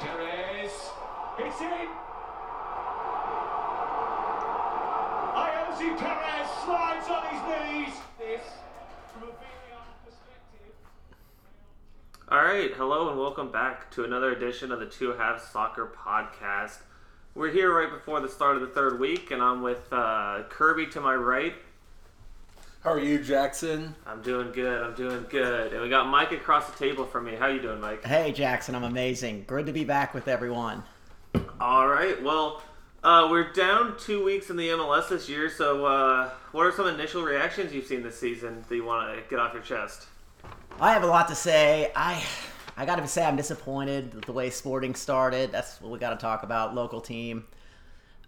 Perez. It's in. Iosi Perez slides on his knees. This from a VAR perspective. All right, hello and welcome back to another edition of the Two Halves Soccer Podcast. We're here right before the start of the third week, and I'm with uh, Kirby to my right. How are you, Jackson? I'm doing good. I'm doing good, and we got Mike across the table from me. How you doing, Mike? Hey Jackson, I'm amazing. Good to be back with everyone. All right. Well, uh, we're down two weeks in the MLS this year. So, uh, what are some initial reactions you've seen this season that you want to get off your chest? I have a lot to say. I I got to say I'm disappointed with the way Sporting started. That's what we got to talk about. Local team.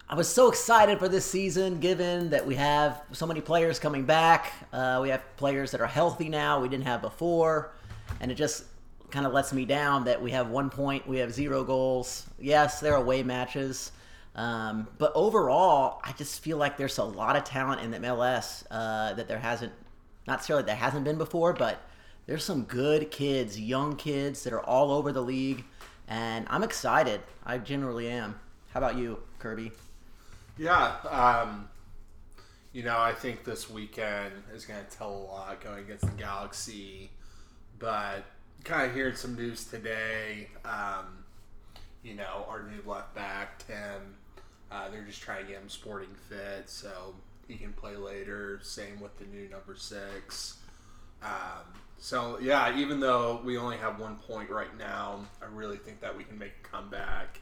I was so excited for this season, given that we have so many players coming back. Uh, we have players that are healthy now we didn't have before, and it just kind of lets me down that we have one point, we have zero goals. Yes, there are away matches, um, but overall, I just feel like there's a lot of talent in the MLS uh, that there hasn't, not necessarily that hasn't been before, but there's some good kids, young kids that are all over the league, and I'm excited. I generally am. How about you, Kirby? Yeah, um, you know, I think this weekend is going to tell a lot going against the Galaxy, but kind of hearing some news today. Um, you know, our new left back Tim, uh, they're just trying to get him sporting fit so he can play later. Same with the new number six. Um, so yeah, even though we only have one point right now, I really think that we can make a comeback.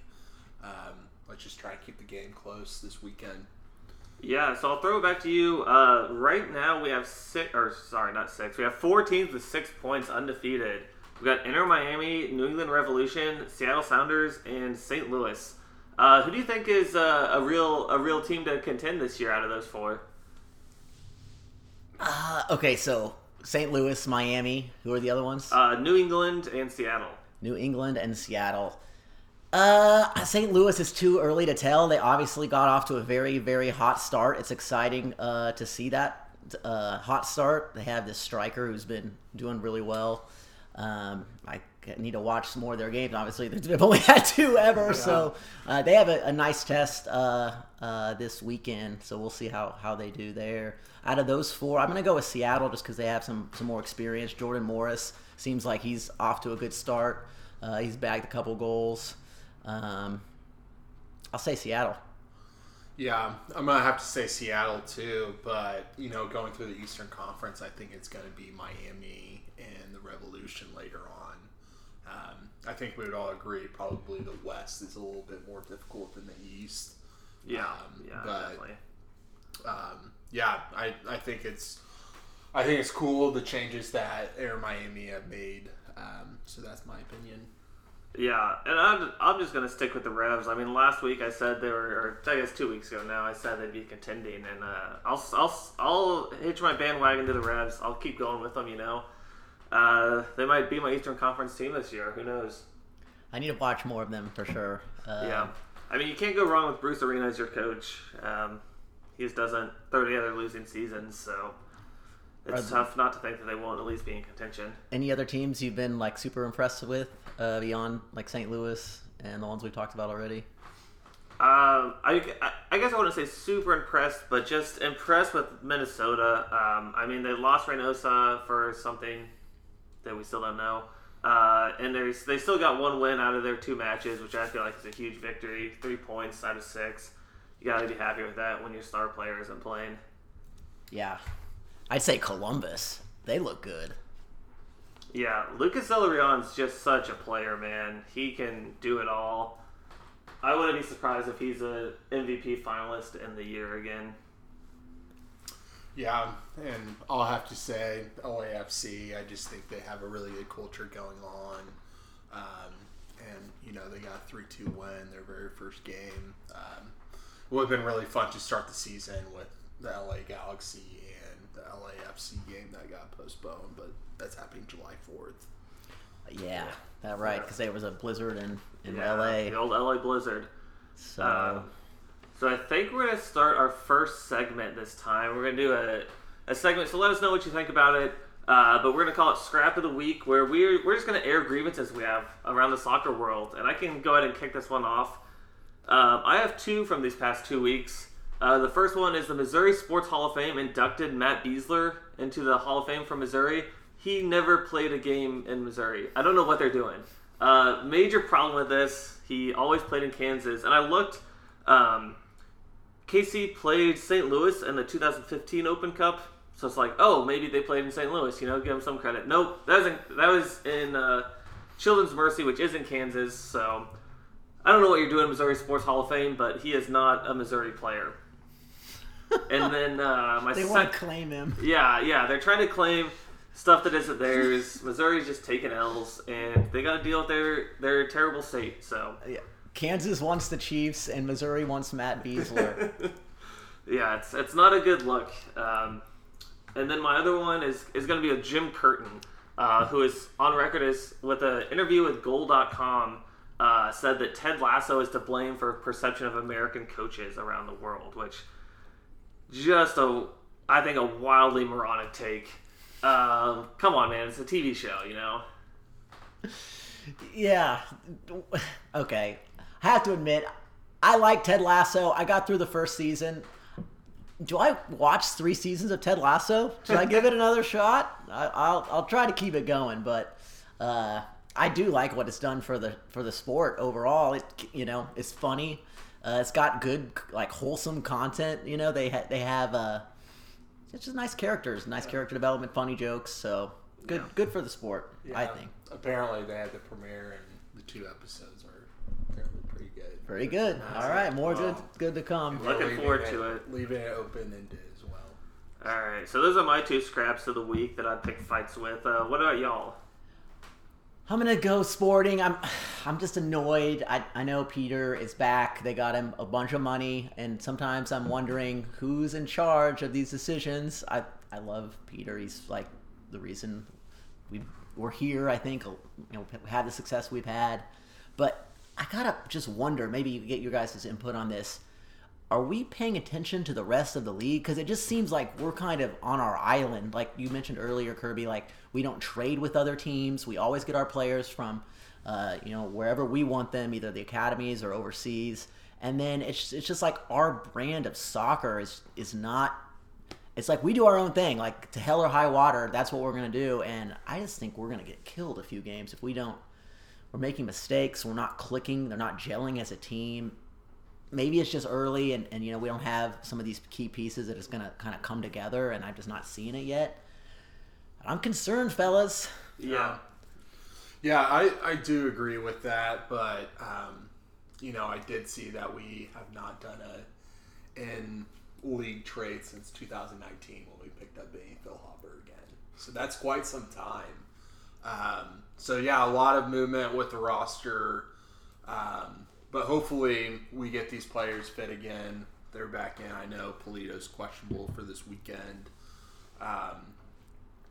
Um, let's just try and keep the game close this weekend. Yeah, so I'll throw it back to you. Uh, right now we have six, or sorry, not six. We have four teams with six points undefeated. We've got Inter Miami, New England Revolution, Seattle Sounders, and St. Louis. Uh, who do you think is uh, a real a real team to contend this year out of those four? Uh, okay, so St. Louis, Miami. Who are the other ones? Uh, New England and Seattle. New England and Seattle. Uh, St. Louis is too early to tell. They obviously got off to a very, very hot start. It's exciting uh, to see that uh, hot start. They have this striker who's been doing really well. Um, I need to watch some more of their games. Obviously, they've only had two ever, so uh, they have a, a nice test uh, uh, this weekend. So we'll see how, how they do there. Out of those four, I'm going to go with Seattle just because they have some some more experience. Jordan Morris seems like he's off to a good start. Uh, he's bagged a couple goals. Um, I'll say Seattle. Yeah, I'm gonna have to say Seattle too, but you know, going through the Eastern Conference, I think it's gonna be Miami and the Revolution later on. Um, I think we would all agree probably the West is a little bit more difficult than the East. Yeah, Um, yeah, but- definitely. Um, yeah, I, I think it's I think it's cool the changes that Inter Miami have made. Um, so that's my opinion. Yeah, and I'm, I'm just going to stick with the Revs. I mean, last week I said they were, or I guess two weeks ago now, I said they'd be contending, and uh, I'll, I'll, I'll hitch my bandwagon to the Revs. I'll keep going with them, you know. Uh, they might be my Eastern Conference team this year. Who knows? I need to watch more of them for sure. Uh, Yeah. I mean, you can't go wrong with Bruce Arena as your coach. Um, he just doesn't throw together losing seasons, so it's tough not to think that they won't at least be in contention. Any other teams you've been like super impressed with uh, beyond like St. Louis and the ones we've talked about already? Um, I, I- I guess I wouldn't say super impressed, but just impressed with Minnesota. Um, I mean, they lost Reynoso for something that we still don't know. Uh, and they they still got one win out of their two matches, which I feel like is a huge victory. Three points out of six. You got to be happy with that when your star player isn't playing. Yeah, I'd say Columbus. They look good. Yeah, Lucas Zelarayán's just such a player, man. He can do it all. I wouldn't be surprised if he's a MVP finalist in the year again. Yeah, and I'll have to say LAFC. I just think they have a really good culture going on, um, and you know they got a three-two win their very first game. Um, it would have been really fun to start the season with the LA Galaxy and the LAFC game that got postponed, but that's happening July fourth. Yeah, that right because there was a blizzard in in Yeah, LA. The old LA Blizzard. So Uh, so I think we're gonna start our first segment this time. We're gonna do a, a segment. So let us know what you think about it. Uh, but we're gonna call it Scrap of the Week, where we're we're just gonna air grievances we have around the soccer world, and I can go ahead and kick this one off. Um, I have two from these past two weeks. Uh, the first one is the Missouri Sports Hall of Fame inducted Matt Besler into the Hall of Fame from Missouri. He never played a game in Missouri. I don't know what they're doing. Uh, major problem with this. He always played in Kansas, and I looked. Um, KC played St. Louis in the 2015 Open Cup, so it's like, oh, maybe they played in St. Louis. You know, give them some credit. Nope, that was in, that was in uh, Children's Mercy, which is in Kansas. So I don't know what you're doing, Missouri Sports Hall of Fame, but he is not a Missouri player. And then uh, my son They sec- want to claim him. yeah, yeah, they're trying to claim stuff that isn't theirs. Missouri's just taking L's, and they got to deal with their their terrible state. So Yeah. Kansas wants the Chiefs, and Missouri wants Matt Besler. yeah, it's it's not a good look. Um, and then my other one is is going to be a Jim Curtin, uh, who is on record as with an interview with Goal.com. Uh, said that Ted Lasso is to blame for perception of American coaches around the world, which just a I think a wildly moronic take. Um, come on, man, it's a TV show, you know. yeah. Okay. I have to admit, I like Ted Lasso. I got through the first season. Do I watch three seasons of Ted Lasso? Should I give it another shot? I, I'll I'll try to keep it going, but uh, I do like what it's done for the for the sport overall. It you know it's funny. Uh, it's got good like wholesome content. You know they ha- they have uh, it's just nice characters, nice character development, funny jokes. So good good for the sport. I think Apparently, they had the premiere, and the two episodes are apparently pretty good. pretty good. All right, more good Well, good to come. Looking Leaving forward to it. Leaving it open ended as well. All right, so those are my two scraps of the week that I'd pick fights with. Uh, what about y'all? I'm gonna go sporting. I'm I'm just annoyed. I, I know Peter is back. They got him a bunch of money, and sometimes I'm wondering who's in charge of these decisions. I I love Peter. He's like the reason we we're here. I think you know we had the success we've had, but I gotta just wonder. Maybe you get your guys' input on this. Are we paying attention to the rest of the league? Because it just seems like we're kind of on our island. Like you mentioned earlier, Kirby. Like we don't trade with other teams. We always get our players from, uh, you know, wherever we want them, either the academies or overseas. And then it's it's just like our brand of soccer is is not. It's like we do our own thing. Like to hell or high water, that's what we're gonna do. And I just think we're gonna get killed a few games if we don't. We're making mistakes. We're not clicking. They're not gelling as a team maybe it's just early and, and you know we don't have some of these key pieces that is going to kind of come together and i'm just not seeing it yet i'm concerned fellas Yeah. Yeah, I, I do agree with that, but um, you know, I did see that we have not done a in league trade since 2019 when we picked up Benny Feilhaber again. So that's quite some time. Um, so yeah, a lot of movement with the roster, um, but hopefully we get these players fit again. They're back in. I know Pulido's questionable for this weekend. Um,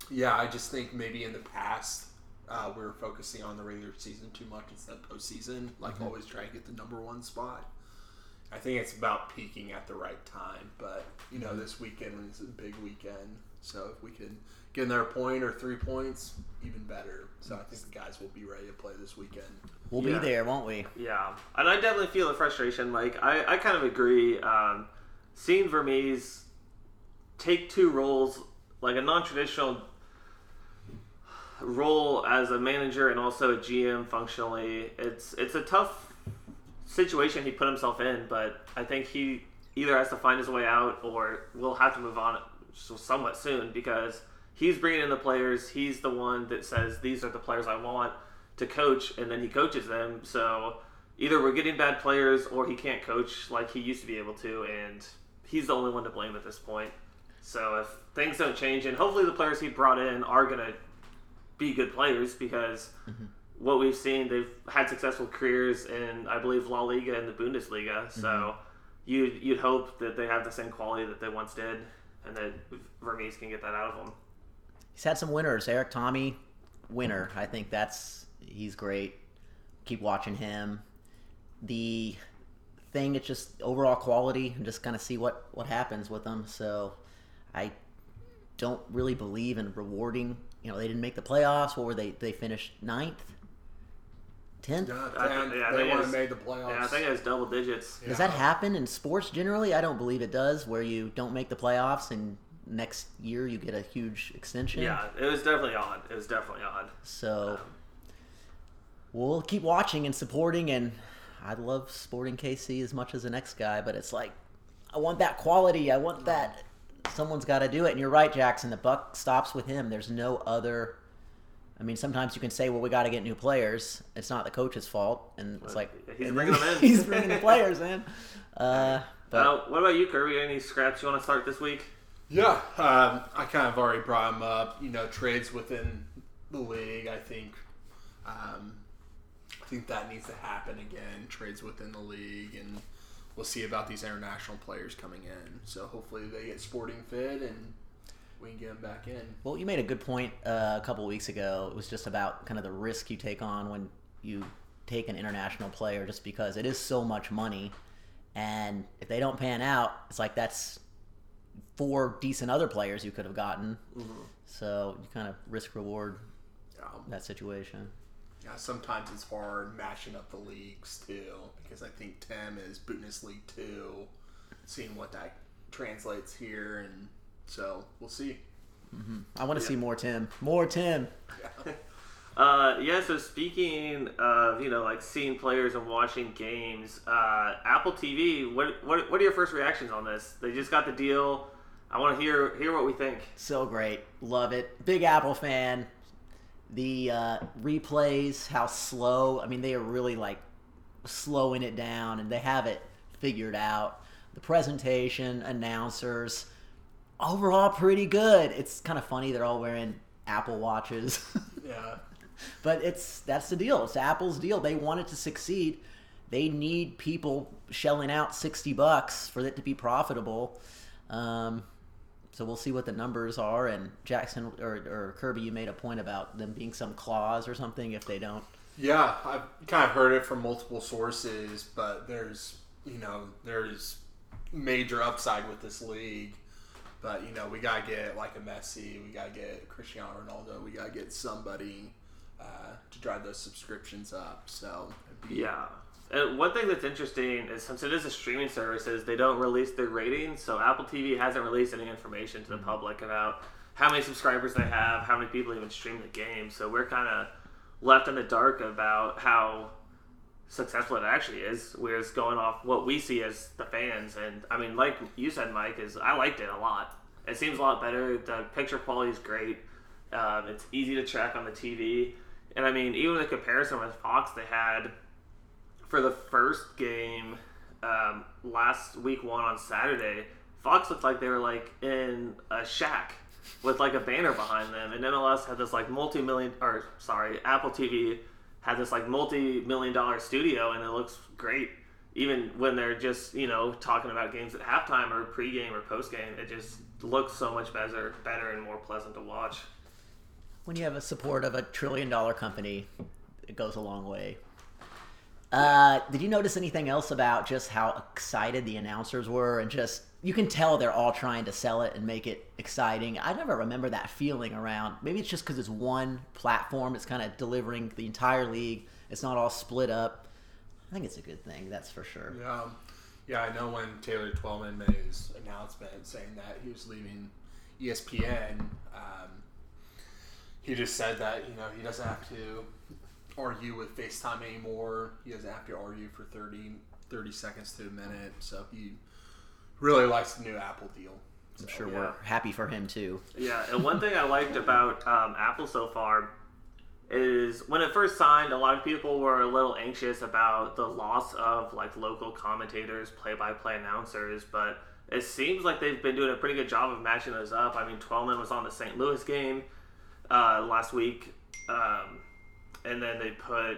yeah, I just think maybe in the past uh, we were focusing on the regular season too much instead of postseason. Like always try to get the number one spot. I think it's about peaking at the right time, but you know this weekend is a big weekend, so if we can get their point or three points, even better. So I think the guys will be ready to play this weekend. we'll Yeah. be there won't we Yeah, and I definitely feel the frustration. Like I, I kind of agree. Um, seeing Vermes take two roles, like a non-traditional role as a manager and also a GM functionally, it's it's a tough situation he put himself in. But I think he either has to find his way out or will have to move on so- somewhat soon because he's bringing in the players. He's the one that says these are the players I want to coach, and then he coaches them. So either we're getting bad players or he can't coach like he used to be able to, and he's the only one to blame at this point. So if things don't change, and hopefully the players he brought in are gonna be good players because mm-hmm. what we've seen, they've had successful careers in I believe La Liga and the Bundesliga. So mm-hmm. you'd you'd hope that they have the same quality that they once did, and that Vermes can get that out of them. He's had some winners erik thommy winner i think that's he's great keep watching him the thing it's just overall quality and just kind of see what what happens with them so i don't really believe in rewarding. You know, they didn't make the playoffs. What were they? They finished ninth, tenth. Yeah, I they, think- yeah, I they think want to it's- make the playoffs. Yeah, I think it was double digits. Does Yeah. that happen in sports generally? I don't believe it does. Where you don't make the playoffs and next year you get a huge extension. Yeah, it was definitely odd. It was definitely odd. So we'll keep watching and supporting. And I love sporting KC as much as the next guy, but it's like I want that quality. I want that. Someone's got to do it. And you're right, Jackson. The buck stops with him. There's no other. I mean, sometimes you can say, "Well, we got to get new players." It's not the coach's fault, and it's like he's and bringing them in. he's bringing the players in. Uh, but Uh, what about you, Kirby? Any scraps you want to start this week? Yeah, um, I kind of already brought him up. You know, trades within the league. I think, um, I think that needs to happen again. Trades within the league, and we'll see about these international players coming in. So hopefully they get sporting fit, and we can get them back in. Well, you made a good point uh, a couple weeks ago. It was just about kind of the risk you take on when you take an international player, just because it is so much money, and if they don't pan out, it's like that's four decent other players you could have gotten. So you kind of risk reward Um, that situation. yeah, sometimes it's hard matching up the leagues too, because I think Tim is Bundesliga two, seeing what that translates here, and so we'll see. I want to see more Tim, more Tim. Uh, yeah. So speaking of you know like seeing players and watching games, uh, Apple TV. What, what what are your first reactions on this? They just got the deal. I want to hear hear what we think. So great. Love it. Big Apple fan. The uh, replays, how slow. I mean, they are really like slowing it down and they have it figured out. The presentation, announcers, overall pretty good. It's kind of funny they're all wearing Apple watches. Yeah. But it's that's the deal. It's Apple's deal. They want it to succeed. They need people shelling out 60 bucks for it to be profitable. Um, so we'll see what the numbers are. And Jackson or, or Kirby, you made a point about them being some clause or something if they don't. Yeah, I've kind of heard it from multiple sources, but there's you know there's major upside with this league. But you know we gotta get like a Messi, we gotta get Cristiano Ronaldo, we gotta get somebody uh, to drive those subscriptions up. So Yeah. And one thing that's interesting is since it is a streaming service, is they don't release their ratings. So Apple TV hasn't released any information to the public about how many subscribers they have, how many people even stream the game. So we're kind of left in the dark about how successful it actually is. We're just going off what we see as the fans. And I mean, like you said, Mike, is I liked it a lot. It seems a lot better. The picture quality is great. Um, it's easy to track on the TV. And I mean, even the comparison with Fox, they had for the first game um, last week one on Saturday, Fox looked like they were like in a shack with like a banner behind them, and MLS had this like multi-million or sorry, Apple TV had this like multi-million dollar studio, and it looks great. Even when they're just you know talking about games at halftime or pregame or postgame, it just looks so much better, better and more pleasant to watch. When you have a support of a trillion dollar company, it goes a long way. Uh, did you notice anything else about just how excited the announcers were and just you can tell they're all trying to sell it and make it exciting. I never remember that feeling around. Maybe it's just because it's one platform. It's kind of delivering the entire league. It's not all split up. I think it's a good thing. That's for sure. Yeah, yeah. I know when Taylor Twellman made his announcement saying that he was leaving ESPN, um, he just said that you know he doesn't have to argue with FaceTime anymore. He doesn't have to argue for 30, 30 seconds to a minute. So he really likes the new Apple deal. I'm sure yeah. we're happy for him too. Yeah, and one thing I liked about um, Apple so far is when it first signed, a lot of people were a little anxious about the loss of like local commentators, play-by-play announcers, but it seems like they've been doing a pretty good job of matching those up. I mean, Twellman was on the St. Louis game uh, last week, um, and then they put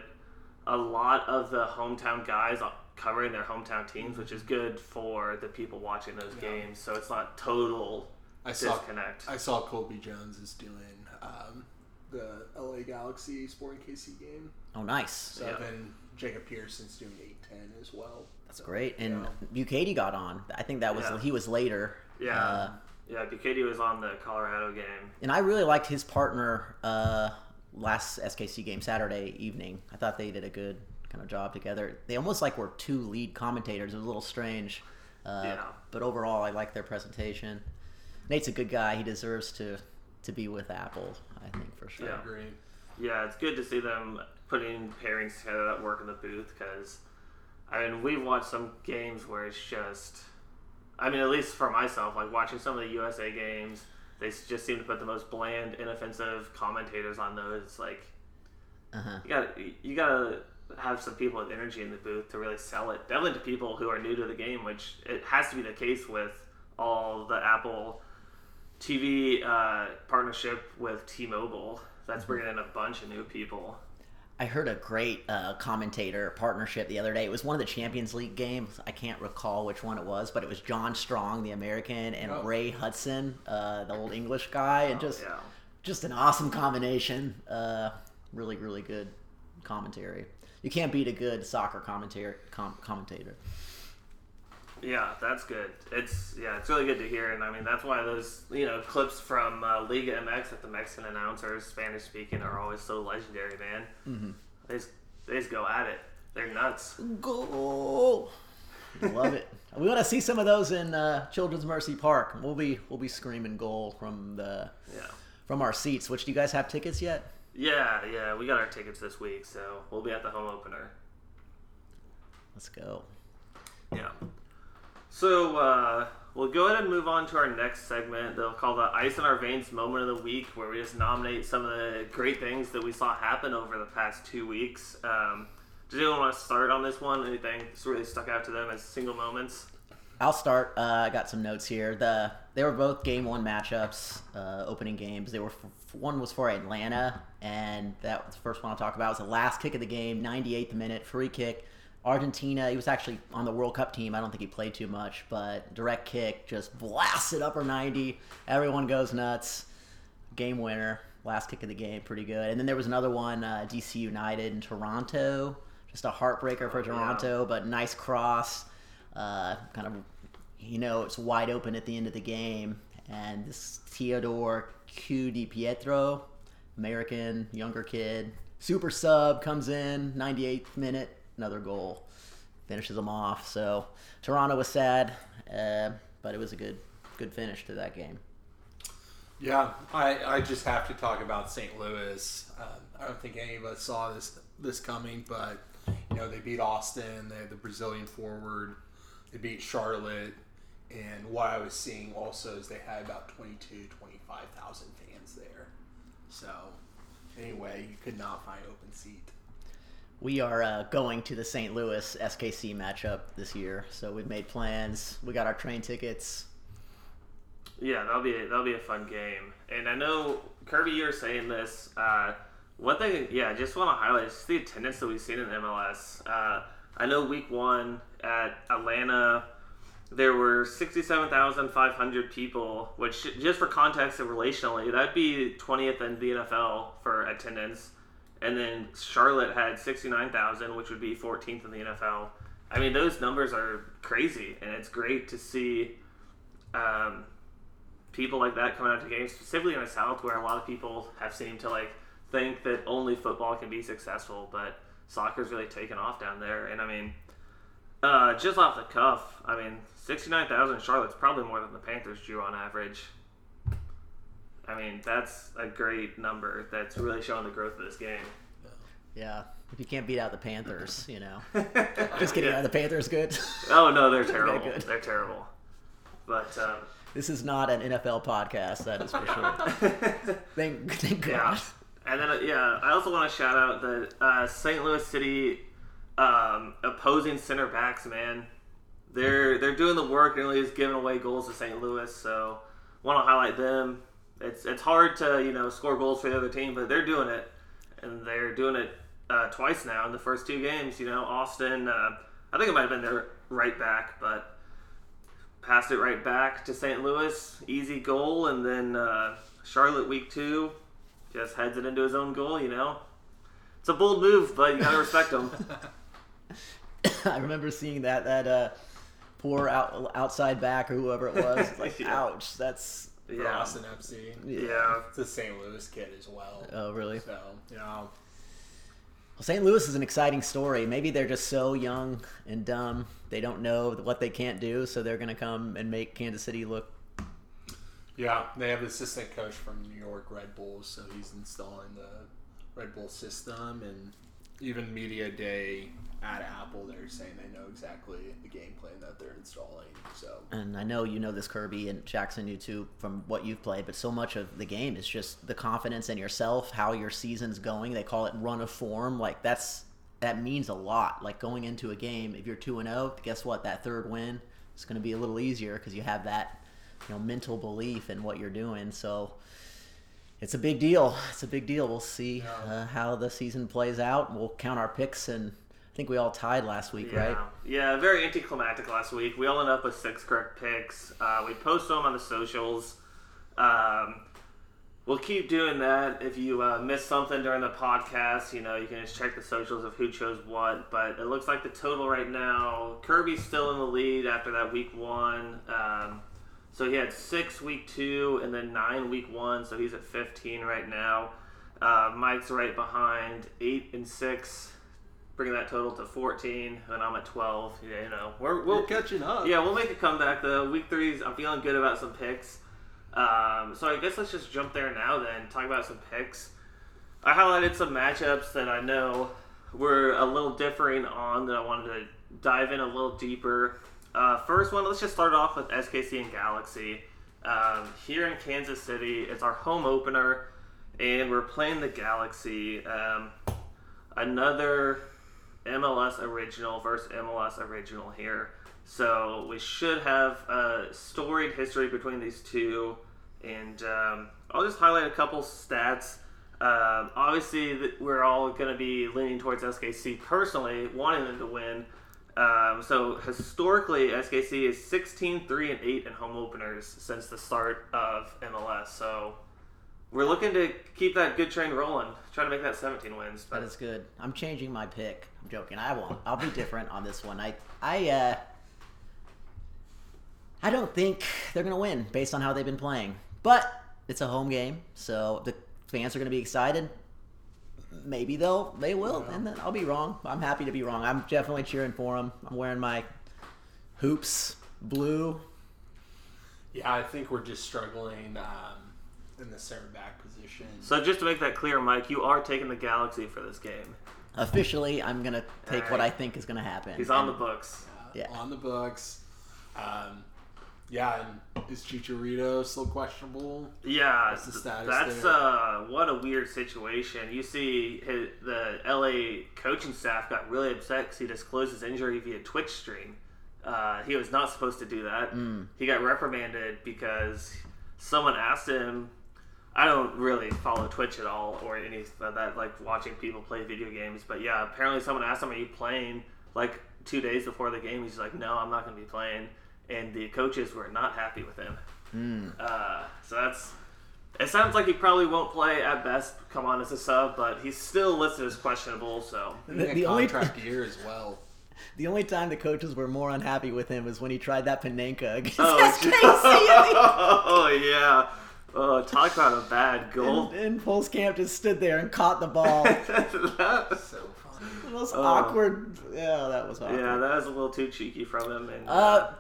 a lot of the hometown guys covering their hometown teams, which is good for the people watching those Yeah. games. So it's not total I saw disconnect. I saw Colby Jones is doing um, the LA Galaxy Sporting KC game. Oh, nice. So Yeah. then Jacob Pearson's doing eight ten as well. That's great. Yeah. And Bukaty got on. I think that was Yeah. he was later. Yeah. Uh, Yeah, Bukaty was on the Colorado game. And I really liked his partner uh, last SKC game Saturday evening. I thought they did a good kind of job together. They almost like were two lead commentators. It was a little strange. Uh, Yeah. But overall, I like their presentation. Nate's a good guy. He deserves to to be with Apple. I think for sure. Yeah. Agreed. Yeah, it's good to see them putting pairings together that work in the booth because, I mean, we've watched some games where it's just, I mean, at least for myself, like watching some of the USA games, they just seem to put the most bland, inoffensive commentators on those. Like, Uh-huh. you got you got to have some people with energy in the booth to really sell it. Definitely to people who are new to the game, which it has to be the case with all the Apple TV uh, partnership with T-Mobile. That's bringing in a bunch of new people. I heard a great uh, commentator partnership the other day. It was one of the Champions League games. I can't recall which one it was, but it was John Strong, the American, and Oh. Ray Hudson, uh, the old English guy, and just yeah. just an awesome combination. Uh, really, really good commentary. You can't beat a good soccer commentary com- commentator. Yeah, that's good. It's yeah, it's really good to hear, and I mean that's why those you know clips from uh, Liga MX with the Mexican announcers, Spanish speaking, are always so legendary, man. Mm-hmm. They just, they just go at it. They're nuts. Goal! Love it. We want to see some of those in uh, Children's Mercy Park. We'll be we'll be screaming goal from the Yeah, from our seats. Which do you guys have tickets yet? yeah, yeah. We got our tickets this week, so we'll be at the home opener. Let's go. Yeah. So uh, we'll go ahead and move on to our next segment. They'll call the Ice in Our Veins Moment of the Week, where we just nominate some of the great things that we saw happen over the past two weeks. Um, does anyone want to start on this one? Anything that's really stuck out to them as single moments? I'll start. Uh, I got some notes here. The they were both game one matchups, uh, opening games. They were one was for Atlanta, and that was the first one I'll talk about. It was the last kick of the game, 98th minute, free kick. Argentina. He was actually on the World Cup team. I don't think he played too much, but direct kick just blasted upper 90. Everyone goes nuts. Game winner. Last kick of the game, pretty good. And then there was another one, uh, DC United in Toronto. Just a heartbreaker for Oh, yeah. Toronto, but nice cross. Uh, kind of, you know, it's wide open at the end of the game. And this Theodore Ku-DiPietro, American, younger kid, super sub comes in, 98th minute, another goal, finishes them off. So Toronto was sad, uh, but it was a good, good finish to that game. Yeah, I, I just have to talk about St. Louis. Um, I don't think any of us saw this this coming, but you know they beat Austin. They had the Brazilian forward. They beat Charlotte, and what I was seeing also is they had about 22, 25,000 fans there. So anyway, you could not find open seat. We are uh, going to the St. Louis SKC matchup this year, so we've made plans. We got our train tickets. Yeah, that'll be a, that'll be a fun game. And I know Kirby, you were saying this. Uh, one thing, yeah, I just want to highlight is the attendance that we've seen in MLS. Uh, I know week one at Atlanta, there were sixty-seven thousand five hundred people, which just for context and relationally, that'd be twentieth in the NFL for attendance. And then Charlotte had sixty-nine thousand, which would be fourteenth in the NFL. I mean, those numbers are crazy, and it's great to see. Um, people like that coming out to games, specifically in the South, where a lot of people have seemed to like think that only football can be successful, but soccer's really taken off down there. And I mean, uh, just off the cuff, I mean, sixty-nine thousand Charlotte's probably more than the Panthers drew on average. I mean, that's a great number. That's really showing the growth of this game. Yeah, if you can't beat out the Panthers, you know. Just kidding. Yeah. Are the Panthers good? Oh no, they're terrible. good. They're terrible. But um, this is not an NFL podcast, that is for sure. thank, thank Yeah. God. And then, uh, yeah, I also want to shout out the uh, St. Louis City um, opposing center backs, man. They're they're doing the work and at least giving away goals to St. Louis. So, want to highlight them. It's it's hard to you know score goals for the other team, but they're doing it, and they're doing it uh, twice now in the first two games. You know, Austin. Uh, I think it might have been their right back, but passed it right back to St. Louis. Easy goal, and then uh, Charlotte week two just heads it into his own goal. You know, it's a bold move, but you gotta respect him. I remember seeing that that uh, poor out, outside back or whoever it was. It's like, Yeah. ouch, that's For Yeah. Austin Epstein. Yeah. It's a St. Louis kid as well. oh really. So, you know, Well, St. Louis is an exciting story. Maybe they're just so young and dumb they don't know what they can't do, so they're gonna come and make Kansas City look. yeah, they have an assistant coach from New York Red Bulls, so he's installing the Red Bull system. And even Media Day at Apple, they're saying they know exactly the game plan that they're installing. So, And I know you know this, Kirby and Jackson, you too, from what you've played. But so much of the game is just the confidence in yourself, how your season's going. They call it run of form. Like that's that means a lot. Like going into a game, if you're two and zero, guess what? That third win is going to be a little easier because you have that you know mental belief in what you're doing. So it's a big deal. It's a big deal. We'll see Yeah. uh, how the season plays out. We'll count our picks, and I think we all tied last week, Yeah. right? Yeah, very anticlimactic last week. We all ended up with six correct picks. Uh, we posted them on the socials. Um, we'll keep doing that. If you uh, missed something during the podcast, you know, you can just check the socials of who chose what. But it looks like the total right now, Kirby's still in the lead after that week one. Um, so he had six week two and then nine week one. So he's at 15 right now. Uh, Mike's right behind, eight and six, bringing that total to 14, and I'm at 12. Yeah, you know, we're, we'll we're catching up. yeah, we'll make a comeback though. Week threes, I'm feeling good about some picks. Um, so I guess let's just jump there now then. Talk about some picks. I highlighted some matchups that I know were a little differing on that I wanted to dive in a little deeper. Uh, first one, let's just start off with SKC and Galaxy. Um, here in Kansas City, it's our home opener, and we're playing the Galaxy. Um, another MLS original versus MLS original here. So we should have a storied history between these two, and um, I'll just highlight a couple stats. Um, obviously, we're all going to be leaning towards SKC personally, wanting them to win. Um, so historically, SKC is 16, 3, and 8 in home openers since the start of MLS. So we're looking to keep that good train rolling, trying to make that 17 wins. But. That is good. I'm changing my pick. I'm joking. I won't. I'll be different on this one. I I uh I don't think they're gonna win based on how they've been playing. But it's a home game, so the fans are gonna be excited. Maybe they'll they will, and then I'll be wrong. I'm happy to be wrong. I'm definitely cheering for them. I'm wearing my hoops blue. Yeah, I think we're just struggling um, in the center back position. So just to make that clear, Mike, you are taking the Galaxy for this game. Officially, I'm gonna take what I think is gonna happen. He's on the And- books. Yeah. on the books. Um, yeah, and is Chicharito still questionable? Yeah, What's the status that's there? uh, what a weird situation. You see, his, the LA coaching staff got really upset because he disclosed his injury via Twitch stream. Uh, he was not supposed to do that. He got reprimanded because someone asked him. I don't really follow Twitch at all or any of that, like watching people play video games. But yeah, apparently someone asked him, "Are you playing?" Like two days before the game, he's like, "No, I'm not going to be playing." And the coaches were not happy with him. Uh, so that's. It sounds like he probably won't play at best. Come on as a sub, but he's still listed as questionable. So The- The, the only- contract year as well. The only time the coaches were more unhappy with him was when he tried that Panenka against Oh, SKC. oh yeah. Oh, talk about a bad goal. and, and Pulskamp just stood there and caught the ball. That- So funny. the most Oh. awkward. Yeah, that was awkward. yeah, that was a little too cheeky from him. And Uh,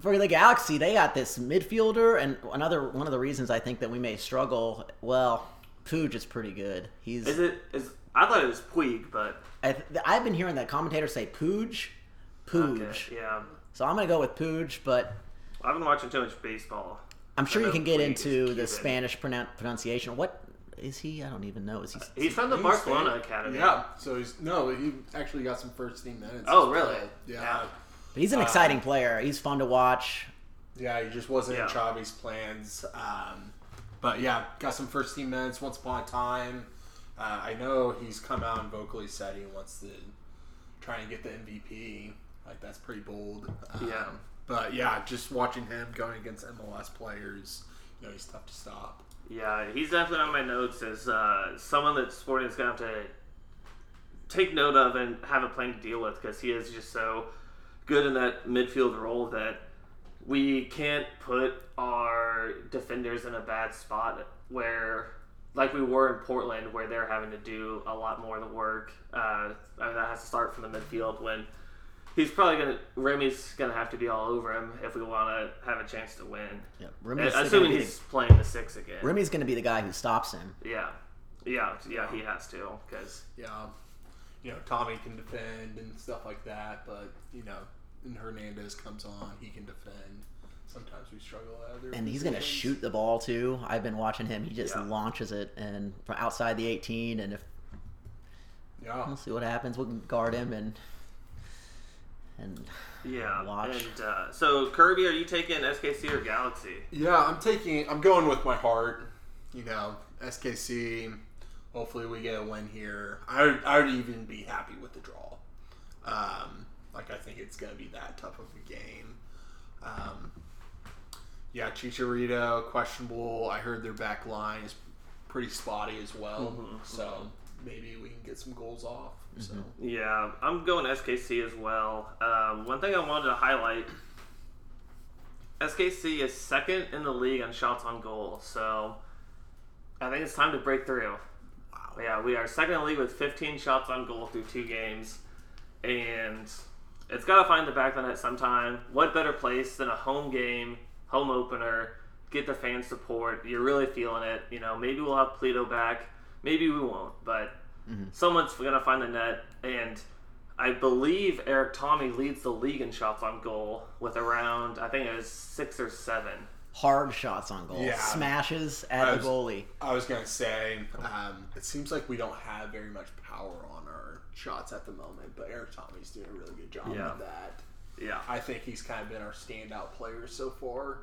for the Galaxy, they got this midfielder, and another one of the reasons I think that we may struggle. Well, Puig is pretty good. He's. is it is? I thought it was Puig, but I th- I've been hearing that commentators say Puig, Puig. okay, yeah. So I'm gonna go with Puig, but I've been watching too much baseball. I'm sure you can get into the Spanish pronoun- pronunciation. What is he? I don't even know. Is he? He's from the He's Barcelona fan- Academy. Yeah, so he's no, he actually got some first team minutes. Oh, really? Yeah. Yeah. But he's an Uh, exciting player. He's fun to watch. Yeah, he just wasn't in Yeah. Xavi's plans. Um, but yeah, got some first team minutes once upon a time. Uh, I know he's come out and vocally said he wants to try and get the MVP. Like that's pretty bold. Um, Yeah. But yeah, just watching him going against MLS players, you know, he's tough to stop. Yeah, he's definitely on my notes as uh, someone that Sporting is going to have to take note of and have a plan to deal with because he is just so good in that midfield role that we can't put our defenders in a bad spot where like we were in Portland where they're having to do a lot more of the work. Uh, I mean that has to start from the midfield when he's probably gonna Remy's gonna have to be all over him if we want to have a chance to win. Yeah, Remy's Assuming gonna be he's playing the six again. Remy's going to be the guy who stops him. Yeah, yeah, yeah. He has to because Yeah, you know Thommy can defend and stuff like that, but you know, when Hernandez comes on, he can defend. Sometimes we struggle at other. And he's going to shoot the ball too. I've been watching him. He just Yeah. launches it and from outside the 18 and if Yeah, we'll see what happens, we can guard him and and yeah. Watch. And uh, so Kirby, are you taking SKC or Galaxy? yeah. I'm taking. I'm going with my heart. You know, SKC. Hopefully, we get a win here. I would, I would even be happy with the draw. Um, like I think it's going to be that tough of a game. Um, yeah, Chicharito questionable. I heard their back line is pretty spotty as well. So maybe we can get some goals off. So Yeah, I'm going SKC as well. Um, one thing I wanted to highlight: SKC is second in the league on shots on goal. So I think it's time to break through. wow. Yeah, we are second in the league with 15 shots on goal through two games, and it's got to find the back of the net sometime. What better place than a home game, home opener? Get the fan support. You're really feeling it. You know, maybe we'll have Pulido back. Maybe we won't, but someone's gonna find the net. And I believe Erik Thommy leads the league in shots on goal with around I think it was six or seven. hard shots on goal. Yeah. Smashes at I the goalie. I was gonna say, um, it seems like we don't have very much power on our shots at the moment, but Erik Thommy's doing a really good job Yeah. of that. Yeah. I think he's kind of been our standout player so far.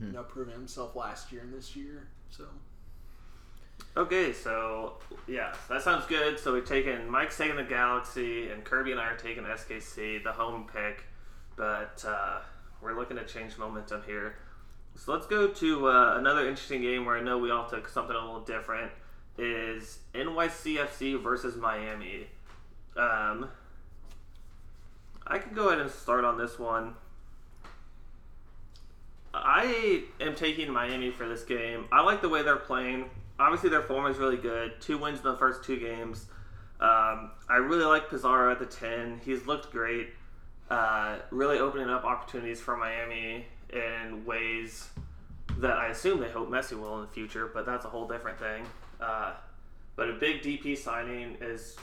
You know, proving himself last year and this year. So Okay, so yeah, that sounds good. So we've taken Mike's taking the Galaxy, and Kirby and I are taking SKC, the home pick. But uh, we're looking to change momentum here. So let's go to uh, another interesting game where I know we all took something a little different. Is NYCFC versus Miami. Um, I can go ahead and start on this one. I am taking Miami for this game. I like the way they're playing. Obviously, their form is really good. Two wins in the first two games. Um, I really like Pizarro at the 10. He's looked great. Uh, really opening up opportunities for Miami in ways that I assume they hope Messi will in the future, but that's a whole different thing. Uh, but a big DP signing is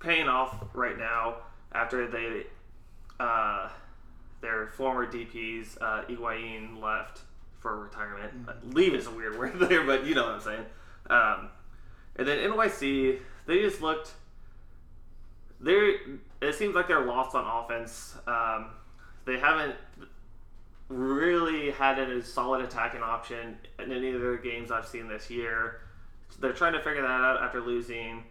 paying off right now after they uh, their former DPs, uh, Higuain left for retirement. Uh, Leave is a weird word there, but you know what I'm saying. Um, and then NYC, they just looked. They're. It seems like they're lost on offense. Um, they haven't really had a solid attacking option in any of their games I've seen this year. They're trying to figure that out after losing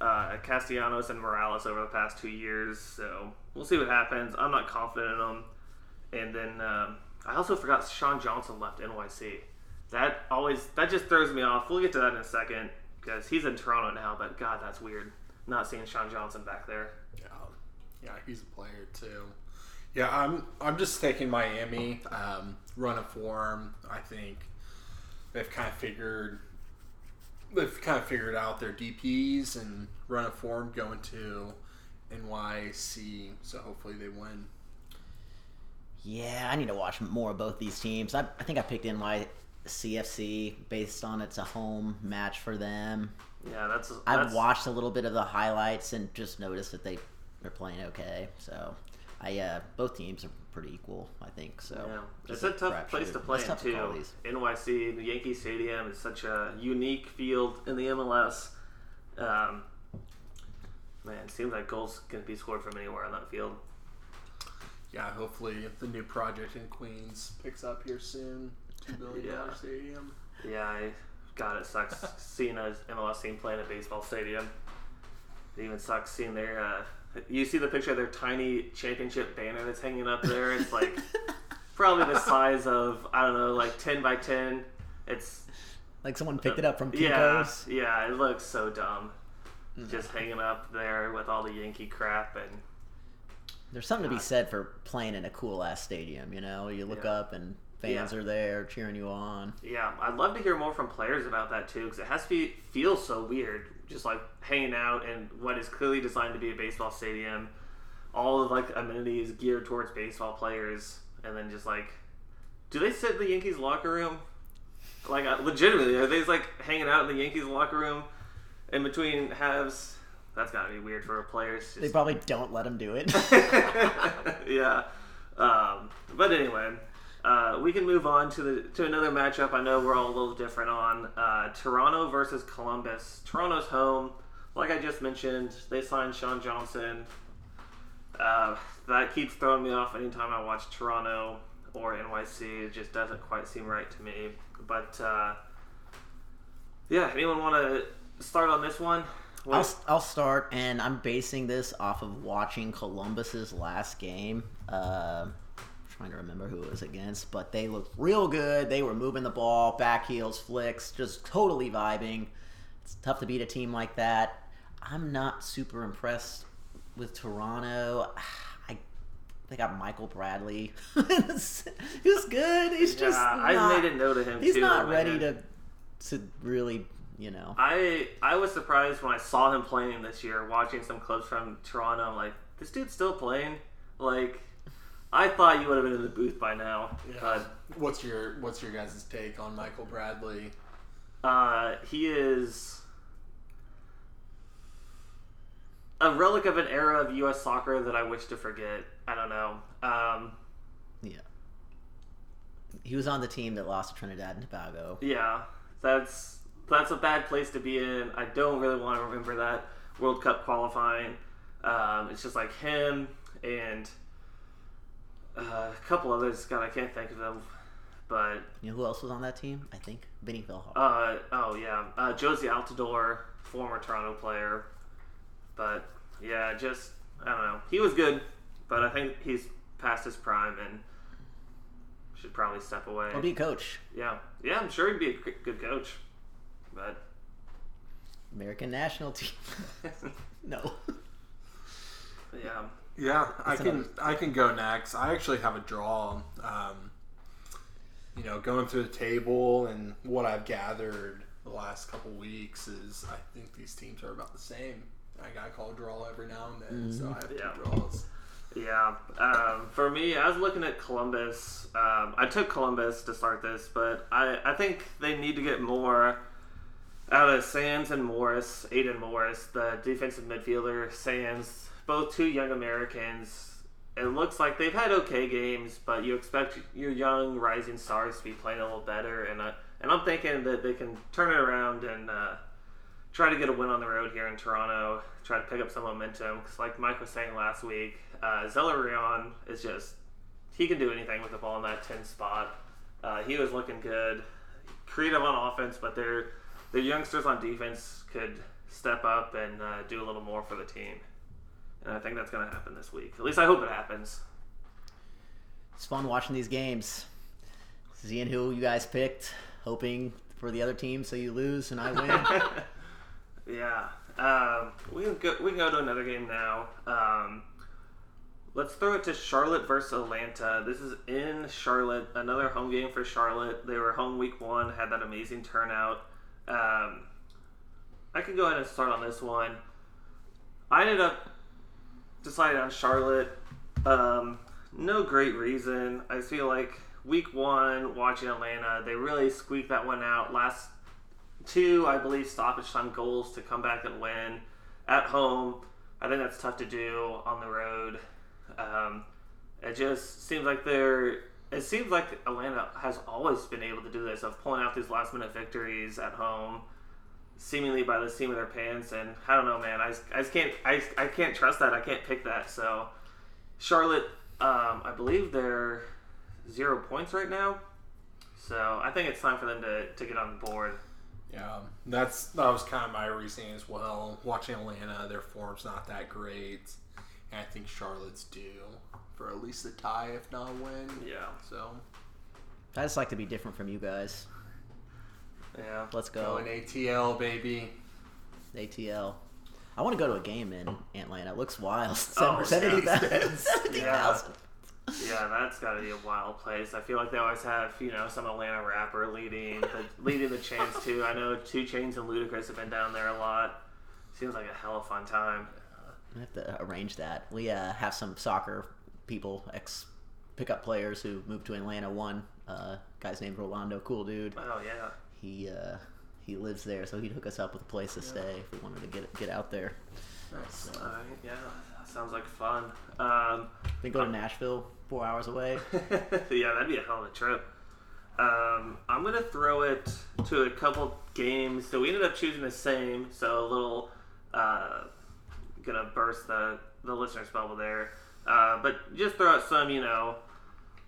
uh, Castellanos and Morales over the past two years. So we'll see what happens. I'm not confident in them. And then um, I also forgot Sean Johnson left NYC. That always that just throws me off. We'll get to that in a second because he's in Toronto now. But God, that's weird. Not seeing Sean Johnson back there. yeah, yeah, he's a player too. Yeah, I'm I'm just taking Miami. Um, run of form. I think they've kind of figured they've kind of figured out their DPS and run of form going to NYC. So hopefully they win. Yeah, I need to watch more of both these teams. I, I think I picked NYCFC based on it's a home match for them. Yeah, that's. I've watched a little bit of the highlights and just noticed that they are playing okay. So, I uh, both teams are pretty equal, I think. So, Yeah, it's just a tough crapshoot. place to play It's in tough to too. NYC, the Yankee Stadium is such a unique field in the MLS. Um, man, it seems like goals can be scored from anywhere on that field. Yeah, hopefully the new project in Queens picks up here soon. Two billion dollar Yeah. stadium. Yeah, I, God, it sucks seeing a MLS team play in a baseball stadium. It even sucks seeing their. Uh, you see the picture of their tiny championship banner that's hanging up there. It's like probably the size of I don't know, like ten by ten. It's Like someone picked it up from Yeah, Kinko's. yeah, it looks so dumb. Just hanging up there with all the Yankee crap and There's something to be said for playing in a cool ass stadium. You know, you look Yeah. up and fans Yeah. are there cheering you on. Yeah, I'd love to hear more from players about that too, because it has to be feel so weird, just like hanging out in what is clearly designed to be a baseball stadium, all of like amenities geared towards baseball players, and then just like, do they sit in the Yankees locker room? Like uh, legitimately, are they just like hanging out in the Yankees locker room in between halves? That's gotta be weird for players. They Just- probably don't let him do it. yeah. Um, but anyway, uh, we can move on to the to another matchup. I know we're all a little different on uh, Toronto versus Columbus. Toronto's home. Like I just mentioned, they signed Sean Johnson. Uh, that keeps throwing me off anytime I watch Toronto or NYC. It just doesn't quite seem right to me. But uh, yeah, anyone want to start on this one? What- I'll, I'll start, and I'm basing this off of watching Columbus's last game. Trying to remember who it was against, but they looked real good. They were moving the ball, back heels, flicks, just totally vibing. It's tough to beat a team like that. I'm not super impressed with Toronto. I they got Michael Bradley. He's good. He's just Yeah, I made a note of him He's too. not in ready to to really, you know. I I was surprised when I saw him playing this year, watching some clips from Toronto. I'm like, this dude's still playing. Like, I thought you would have been in the booth by now. But What's your What's your guys' take on Michael Bradley? uh, he is a relic of an era of U.S. soccer that I wish to forget. I don't know. Um, Yeah. He was on the team that lost to Trinidad and Tobago. Yeah, that's that's a bad place to be in. I don't really want to remember that World Cup qualifying. Um, it's just like him and uh, a couple others. God, I can't think of them. But You know who else was on that team? I think Benny Feilhaber. uh, oh yeah, uh, Jozy Altidore, former Toronto player. But yeah, just I don't know. He was good, but I think he's past his prime and should probably step away. Or be a coach. Yeah, yeah, I'm sure he'd be a good coach, but American national team. no. yeah, Yeah, I can another- I can go next. I actually have a draw. Um, you know, going through the table and what I've gathered the last couple weeks is I think these teams are about the same. I gotta call a draw every now and then, so I have Yeah. two draws. yeah. Um, for me, I was looking at Columbus. Um, I took Columbus to start this, but I, I think they need to get more out of Sands and Morris, Aidan Morris, the defensive midfielder. Sands, both two young Americans. It looks like they've had okay games, but you expect your young rising stars to be playing a little better, and uh, and I'm thinking that they can turn it around and uh, try to get a win on the road here in Toronto. Try to pick up some momentum because, like Mike was saying last week, uh, Zelarayán is just he can do anything with the ball in that 10 spot. Uh, he was looking good, creative on offense, but their their youngsters on defense could step up and uh, do a little more for the team. And I think that's going to happen this week. At least I hope it happens. It's fun watching these games. Seeing who you guys picked, hoping for the other team so you lose and I win. yeah. Um, we can go. We can go to another game now. Um, let's throw it to Charlotte versus Atlanta. This is in Charlotte. Another home game for Charlotte. They were home week one. Had that amazing turnout. Um, I could go ahead and start on this one. I ended up deciding on Charlotte. Um, no great reason. I feel like week one, watching Atlanta, they really squeaked that one out. Last two, I believe, stoppage time goals to come back and win at home. I think that's tough to do on the road. Um, it just seems like they're. It seems like Atlanta has always been able to do this of pulling out these last minute victories at home, seemingly by the seam of their pants. And I don't know, man. I, just- I just can't. I, I can't trust that. I can't pick that. So Charlotte, um, I believe they're zero points right now. So I think it's time for them to, to get on the board. Yeah, that's that was kind of my reasoning as well. Watching Atlanta, their form's not that great, and I think Charlotte's due for at least a tie, if not a win. Yeah. So I just like to be different from you guys. Yeah. Let's go. going ATL, baby. ATL. I want to go to a game in Atlanta. It looks wild. Oh, Seventy yeah. thousand. Seventy thousand. Yeah, that's got to be a wild place. I feel like they always have, you know, some Atlanta rapper leading the, leading the chains too. I know 2 Chainz and Ludacris have been down there a lot. Seems like a hell of a fun time. I have to arrange that. We uh, have some soccer people, ex pickup players who moved to Atlanta. One uh, guy's named Rolando, cool dude. Oh yeah, He uh, he lives there, so he'd hook us up with a place to stay if we wanted to get get out there. Nice. uh, yeah, sounds like fun. Um, Then go to Nashville, four hours away. yeah, that'd be a hell of a trip. Um, I'm gonna throw it to a couple games. So we ended up choosing the same. So a little uh, gonna burst the the listeners bubble there. Uh, but just throw out some, you know,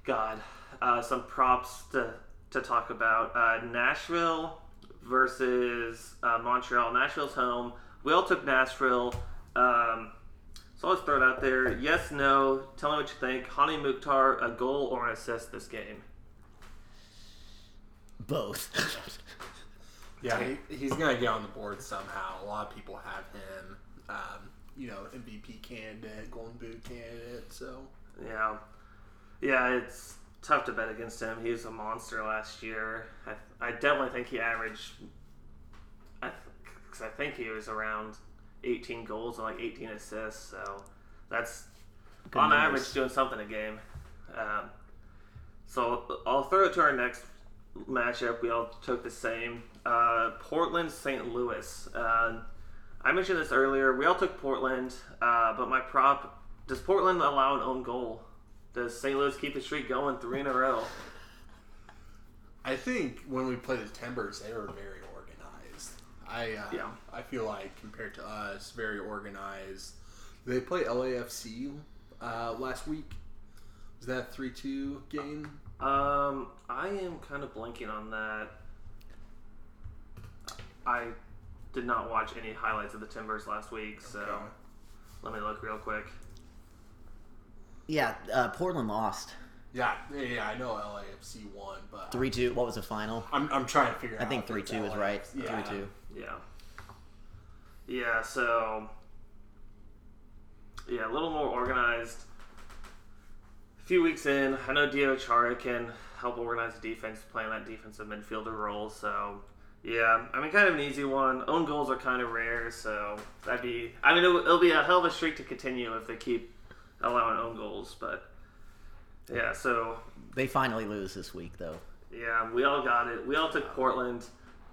God, uh, some props to to talk about. Uh, Nashville versus uh, Montreal. Nashville's home. We all took Nashville. Um, so let's throw it out there. Yes, no. Tell me what you think. Hany Mukhtar, a goal or an assist this game? Both. Yeah, he, he's gonna get on the board somehow. A lot of people have him. Um, you know, MVP candidate, Golden Boot candidate. So Yeah, yeah. It's tough to bet against him. He was a monster last year. I, I definitely think he averaged. I, cause I think he was around 18 goals and like 18 assists. So that's Good on numbers. average doing something a game. Um, so I'll throw it to our next matchup. We all took the same. Uh, Portland, St. Louis. Uh, I mentioned this earlier. We all took Portland, uh, but my prop does Portland allow an own goal? Does St. Louis keep the streak going three in a row? I think when we played the Timbers, they were very organized. I uh, Yeah. I feel like compared to us, very organized. They play LAFC uh, last week. Was that three two game? Um, I am kind of blanking on that. I did not watch any highlights of the Timbers last week, so Okay. let me look real quick. Yeah, uh, Portland lost Yeah, yeah, yeah, I know LAFC won, but three two. What was the final? I'm, I'm trying to figure I out. I think three two is LAFC. right. Yeah. Three two. Yeah. Yeah, so yeah, a little more organized. A few weeks in, I know Diego Chara can help organize the defense, playing that defensive midfielder role. So yeah, I mean, kind of an easy one. Own goals are kind of rare, so that'd be. I mean, it'll, it'll be a hell of a streak to continue if they keep allowing own goals. But yeah, so They finally lose this week, though. yeah, we all got it. We all took Portland.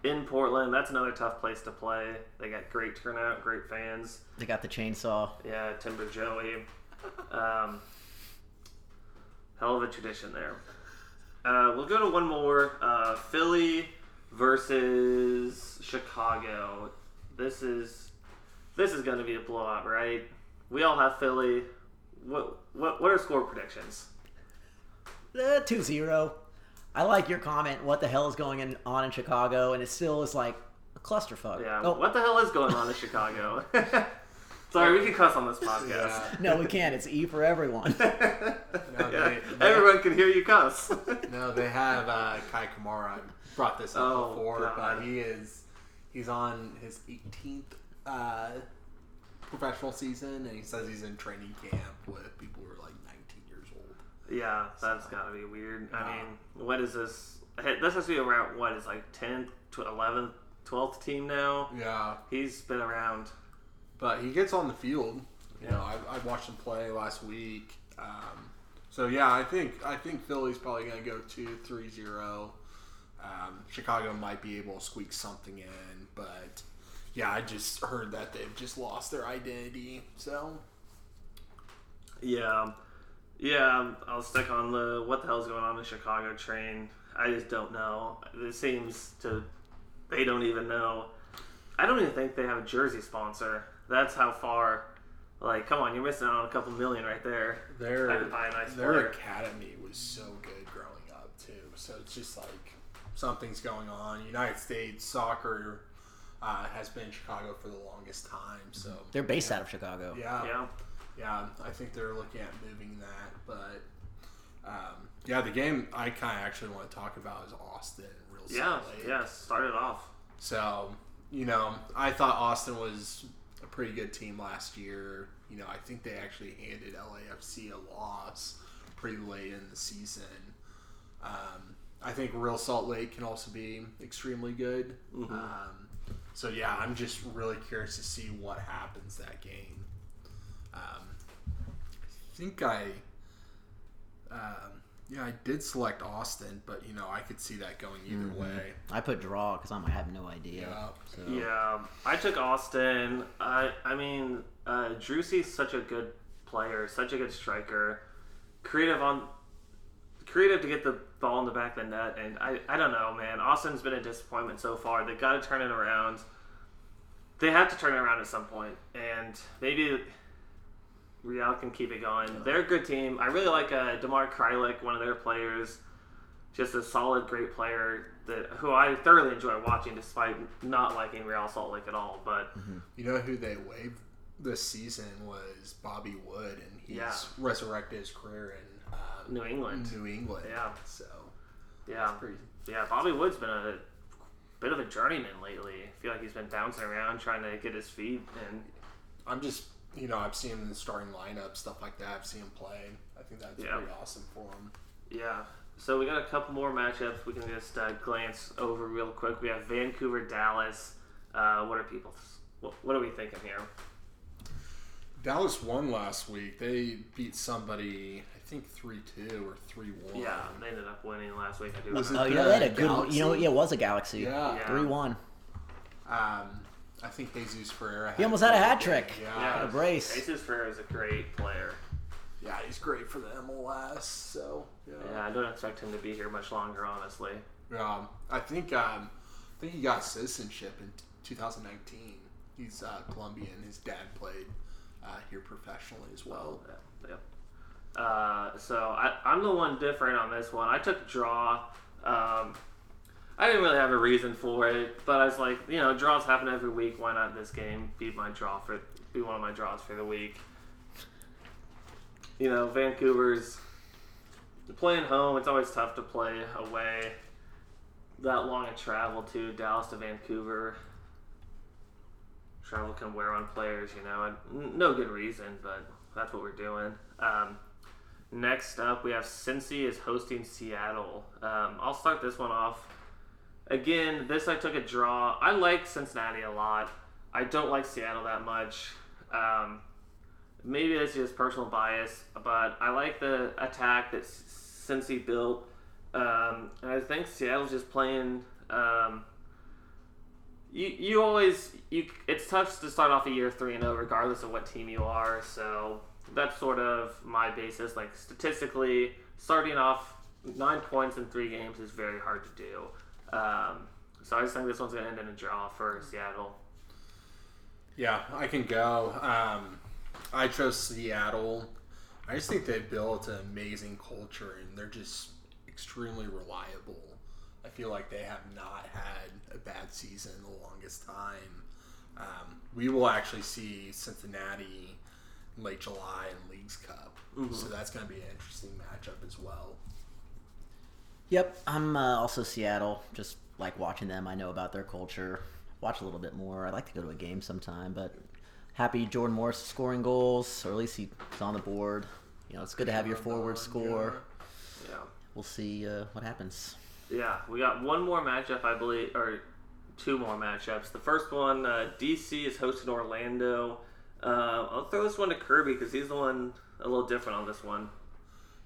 In Portland, that's another tough place to play. They got great turnout, great fans. They got the chainsaw. Yeah, Timber Joey. Um, hell of a tradition there. Uh, we'll go to one more. Uh, Philly versus Chicago. This is this is going to be a blowout, right? We all have Philly. What what what are score predictions? Uh, 2-0. I like your comment. What the hell is going in, on in Chicago? And it still is like a clusterfuck. Yeah. Oh, What the hell is going on in Chicago? Sorry, we can cuss on this podcast. Yeah. no, we can't. It's E for everyone. No, Yeah, they, they- Everyone can hear you cuss. No, they have uh, Kei Kamara. I brought this up Oh, before, God. but he is he's on his 18th uh, professional season, and he says he's in training camp with people who are like 19 years old. Yeah, that's gotta be weird. I mean, what is this? This has to be around what is like 10th to 11th, 12th team now. Yeah, He's been around. but he gets on the field. You Yeah. know, I, I watched him play last week. Um, so yeah, I think I think Philly's probably going to go two three zero. Um, Chicago might be able to squeak something in, but yeah, I just heard that they've just lost their identity. So Yeah, um, yeah. Um, I'll stick on the what the hell's going on in Chicago train. I just don't know. It seems to they don't even know. I don't even think they have a jersey sponsor. That's how far. Like, come on, you're missing out on a couple million right there. their I could buy a nice their player. academy was so good growing up too. So it's just like something's going on. United States soccer uh, has been in Chicago for the longest time. So They're based out of Chicago. yeah, Yeah. yeah, I think they're looking at moving that, but um, yeah, the game I kind of actually want to talk about is Austin Real Yeah. Salt Lake. Yeah. Yeah. Started off. So you know, I thought Austin was a pretty good team last year. You know, I think they actually handed LAFC a loss pretty late in the season. Um, I think Real Salt Lake can also be extremely good. Um, so yeah, I'm just really curious to see what happens that game. Um, I think I, um, yeah, I did select Austin, but you know I could see that going either way. I put draw because I have no idea. Yeah. So. Yeah, I took Austin. I I mean, uh, Driussi's such a good player, such a good striker, creative on, creative to get the ball in the back of the net, and I I don't know, man. Austin's been a disappointment so far. They've got to turn it around. They have to turn it around at some point, and maybe Real can keep it going. They're a good team. I really like uh, Damir Kreilach, one of their players. Just a solid, great player that who I thoroughly enjoy watching, despite not liking Real Salt Lake at all. But You know who they waived this season was Bobby Wood, and he's Yeah. resurrected his career in uh, New England, New England. Yeah. So yeah, pretty. yeah. Bobby Wood's been a bit of a journeyman lately. I feel like he's been bouncing around trying to get his feet, and I'm just you know I've seen him in the starting lineup, stuff like that. I've seen him play. I think that's Yeah. pretty awesome for him. yeah. So we got a couple more matchups. We can just uh, glance over real quick. We have Vancouver, Dallas. Uh, what are people? What, what are we thinking here? Dallas won last week. They beat somebody, think three two or three one. Yeah, they ended up winning last week. I do. Was remember. Oh, you know, they had a The good. You know, Galaxy? yeah, it was a Galaxy. Yeah. Yeah. Three one. Um, I think Jesus Ferreira. He almost had a hat trick. game. Yeah, Yeah. a brace. Jesus Ferreira is a great player. Yeah, he's great for the MLS. So yeah. Yeah, I don't expect him to be here much longer, honestly. Um, I think um, I think he got citizenship in t- 2019. He's uh, Colombian. His dad played uh, here professionally as well. Yeah, yeah. Uh, so I, I'm the one different on this one. I took draw. Um, I didn't really have a reason for it, but I was like, you know, draws happen every week. Why not this game be my draw for be one of my draws for the week? You know, Vancouver's playing home. It's always tough to play away. That long a travel to Dallas to Vancouver. Travel can wear on players, you know, and no good reason, but that's what we're doing. Um, next up, we have Cincy is hosting Seattle. Um, I'll start this one off. Again, this I took a draw. I like Cincinnati a lot. I don't like Seattle that much. Um, maybe it's just personal bias, but I like the attack that Cincy built. Um, and I think Seattle's just playing. Um, you, you always you it's tough to start off a year three and zero regardless of what team you are. So that's sort of my basis. Like statistically, starting off nine points in three games is very hard to do. Um, so I just think this one's gonna end in a draw for Seattle. Yeah, I can go. Um, I chose Seattle. I just think they built an amazing culture and they're just extremely reliable. I feel like they have not had a bad season in the longest time. Um, we will actually see Cincinnati in late July in Leagues Cup, so that's going to be an interesting matchup as well. Yep, I'm uh, also Seattle. Just like watching them, I know about their culture. Watch a little bit more. I'd like to go to a game sometime, but happy Jordan Morris scoring goals, or at least he's on the board. You know, it's good to have your forward score. Yeah. We'll see uh, what happens. Yeah, we got one more matchup, I believe, or two more matchups. The first one, uh, DC is hosting Orlando. Uh, I'll throw this one to Kirby because he's the one a little different on this one.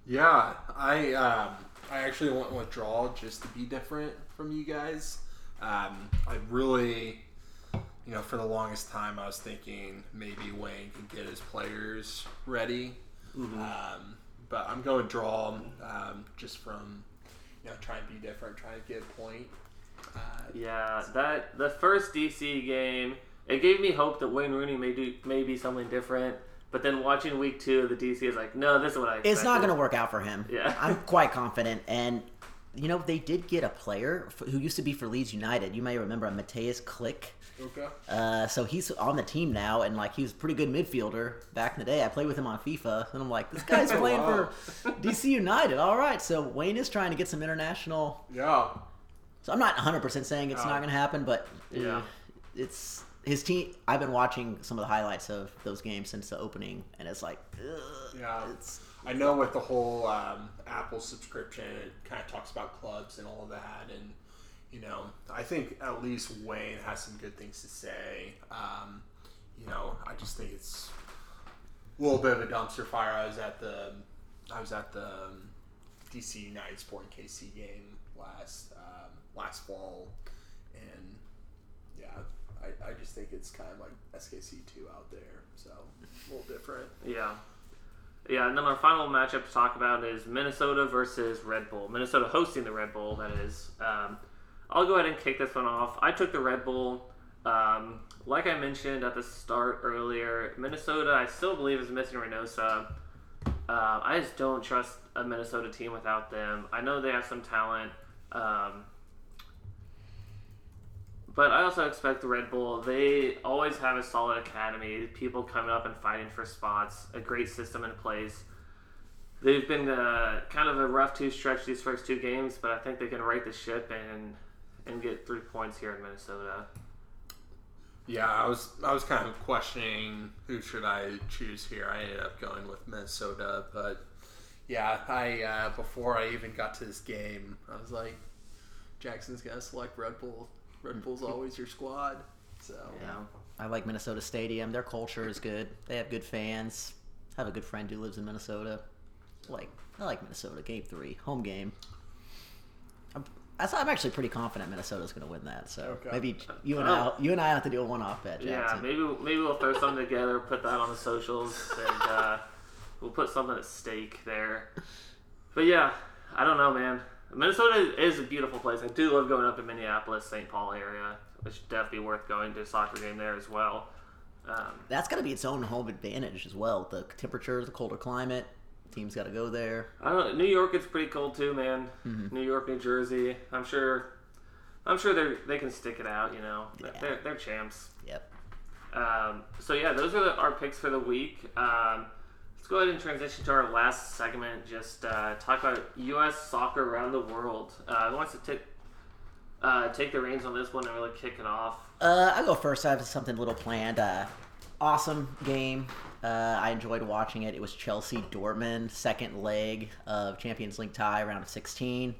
Yeah, I um, I actually went with draw just to be different from you guys. Um, I really, you know, for the longest time, I was thinking maybe Wayne could get his players ready, um, but I'm going draw um, just from you know trying to be different, trying to get a point. Uh, Yeah, that the first DC game, it gave me hope that Wayne Rooney may do may be something different. But then watching week two of the DC is like, no, this is what I. Expected. It's not going to work out for him. Yeah. I'm quite confident. And, you know, they did get a player who used to be for Leeds United. You may remember Mateusz Klich. okay. Uh, so he's on the team now, and like he was a pretty good midfielder back in the day. I played with him on FIFA, and I'm like, this guy's playing Wow. for DC United. All right, so Wayne is trying to get some international. Yeah. So I'm not 100 percent saying it's No. not going to happen, but Yeah. it's his team. I've been watching some of the highlights of those games since the opening, and it's like, ugh, Yeah, it's I know with the whole um, Apple subscription, it kind of talks about clubs and all of that, and you know, I think at least Wayne has some good things to say. Um, you know, I just think it's a little bit of a dumpster fire. I was at the I was at the um, DC United Sporting KC game last um, last fall, and yeah, I, I just think it's kind of like SKC two out there, so a little different. Yeah. Yeah, and then our final matchup to talk about is Minnesota versus Red Bull. Minnesota hosting the Red Bull, that is. Um, I'll go ahead and kick this one off. I took the Red Bull. Um, like I mentioned at the start earlier, Minnesota, I still believe, is missing Reynoso. Uh, I just don't trust a Minnesota team without them. I know they have some talent. Um, but I also expect the Red Bull. They always have a solid academy, people coming up and fighting for spots, a great system in place. They've been uh, kind of a rough two stretch these first two games, but I think they can right the ship and and get three points here in Minnesota. Yeah, I was I was kind of questioning who should I choose here. I ended up going with Minnesota, but yeah, I uh, before I even got to this game, I was like, Jackson's gonna select Red Bull. Red Bull's always your squad. So Yeah. I like Minnesota Stadium. Their culture is good. They have good fans. I have a good friend who lives in Minnesota. Like I like Minnesota. Game three, home game. I'm, I- I'm actually pretty confident Minnesota's going to win that. So Okay. maybe you and I, you and I have to do a one-off bet, Yeah, maybe maybe we'll throw something together, put that on the socials, and uh, we'll put something at stake there. But yeah, I don't know, man. Minnesota is a beautiful place. I do love going up to Minneapolis, St. Paul area, which should definitely be worth going to a soccer game there as well. Um, That's got to be its own home advantage as well. The temperature, the colder climate. Team's got to go there. I don't know. New York is pretty cold too, man. New York, New Jersey. I'm sure. I'm sure they they can stick it out. You know, Yeah. they're they're champs. Yep. Um, so yeah, those are the, our picks for the week. Um, let's go ahead and transition to our last segment. Just uh, talk about U.S. soccer around the world. Uh, who wants to take uh, take the reins on this one and really kick it off? Uh, I'll go first. I have something a little planned. Uh, awesome game. Uh, I enjoyed watching it. It was Chelsea Dortmund, second leg of Champions League tie, round of 16.